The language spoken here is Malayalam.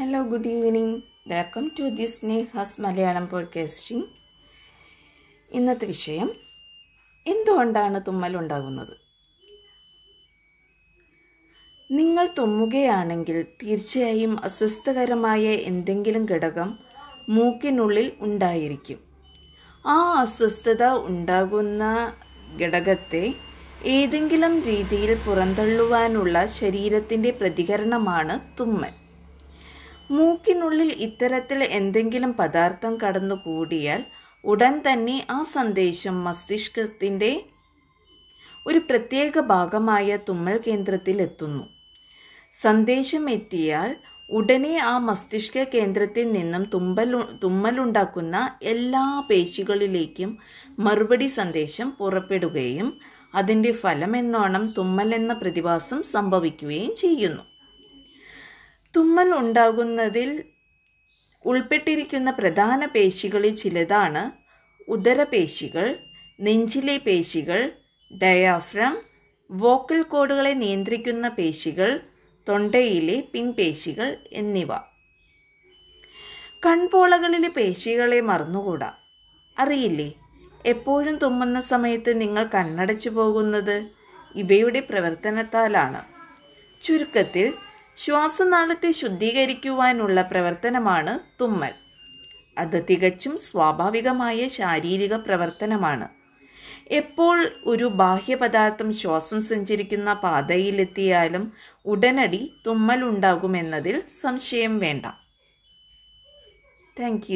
Hello good evening welcome to the Neha's Malayalam podcasting ഇന്നത്തെ വിഷയം എന്തുകൊണ്ടാണ് തുമ്മൽ ഉണ്ടാകുന്നത്? നിങ്ങൾ തുമ്മുകയാണെങ്കിൽ തീർച്ചയായും അസ്വസ്ഥകരമായ എന്തെങ്കിലും ഘടകം മൂക്കിനുള്ളിൽ ഉണ്ടായിരിക്കും. ആ അസ്വസ്ഥത ഉണ്ടാകുന്ന ഘടകത്തെ ഏതെങ്കിലും രീതിയിൽ പുറന്തള്ളുവാനുള്ള ശരീരത്തിന്റെ പ്രതികരണമാണ് തുമ്മൽ. മൂക്കിനുള്ളിൽ ഇത്തരത്തിൽ എന്തെങ്കിലും പദാർത്ഥം കടന്നുകൂടിയാൽ ഉടൻ തന്നെ ആ സന്ദേശം മസ്തിഷ്കത്തിന്റെ ഒരു പ്രത്യേക ഭാഗമായ തുമ്മൽ കേന്ദ്രത്തിൽ എത്തുന്നു. സന്ദേശം എത്തിയാൽ ഉടനെ ആ മസ്തിഷ്ക കേന്ദ്രത്തിൽ നിന്നും തുമ്പൽ തുമ്മലുണ്ടാക്കുന്ന എല്ലാ പേശികളിലേക്കും മറുപടി സന്ദേശം പുറപ്പെടുകയും അതിന്റെ ഫലമെന്നോണം തുമ്മൽ എന്ന പ്രതിഭാസം സംഭവിക്കുകയും ചെയ്യുന്നു. തുമ്മൽ ഉണ്ടാകുന്നതിൽ ഉൾപ്പെട്ടിരിക്കുന്ന പ്രധാന പേശികളിൽ ചിലതാണ് ഉദരപേശികൾ നെഞ്ചിലെ പേശികൾ ഡയാഫ്രം വോക്കൽ കോഡുകളെ നിയന്ത്രിക്കുന്ന പേശികൾ തൊണ്ടയിലെ പിൻപേശികൾ എന്നിവ. കൺപോളകളിലെ പേശികളെ മറന്നുകൂടാ? അറിയില്ലേ? എപ്പോഴും തുമ്മുന്ന സമയത്ത് നിങ്ങൾ കണ്ണടച്ചു പോകുന്നത് ഇവയുടെ പ്രവർത്തനത്താലാണ്. ചുരുക്കത്തിൽ ശ്വാസനാളത്തെ ശുദ്ധീകരിക്കുവാനുള്ള പ്രവർത്തനമാണ് തുമ്മൽ. അത് തികച്ചും സ്വാഭാവികമായ ശാരീരിക പ്രവർത്തനമാണ്. എപ്പോൾ ഒരു ബാഹ്യപദാർത്ഥം ശ്വാസം സഞ്ചരിക്കുന്ന പാതയിലെത്തിയാലും ഉടനടി തുമ്മൽ ഉണ്ടാകുമെന്നതിൽ സംശയം വേണ്ട. താങ്ക്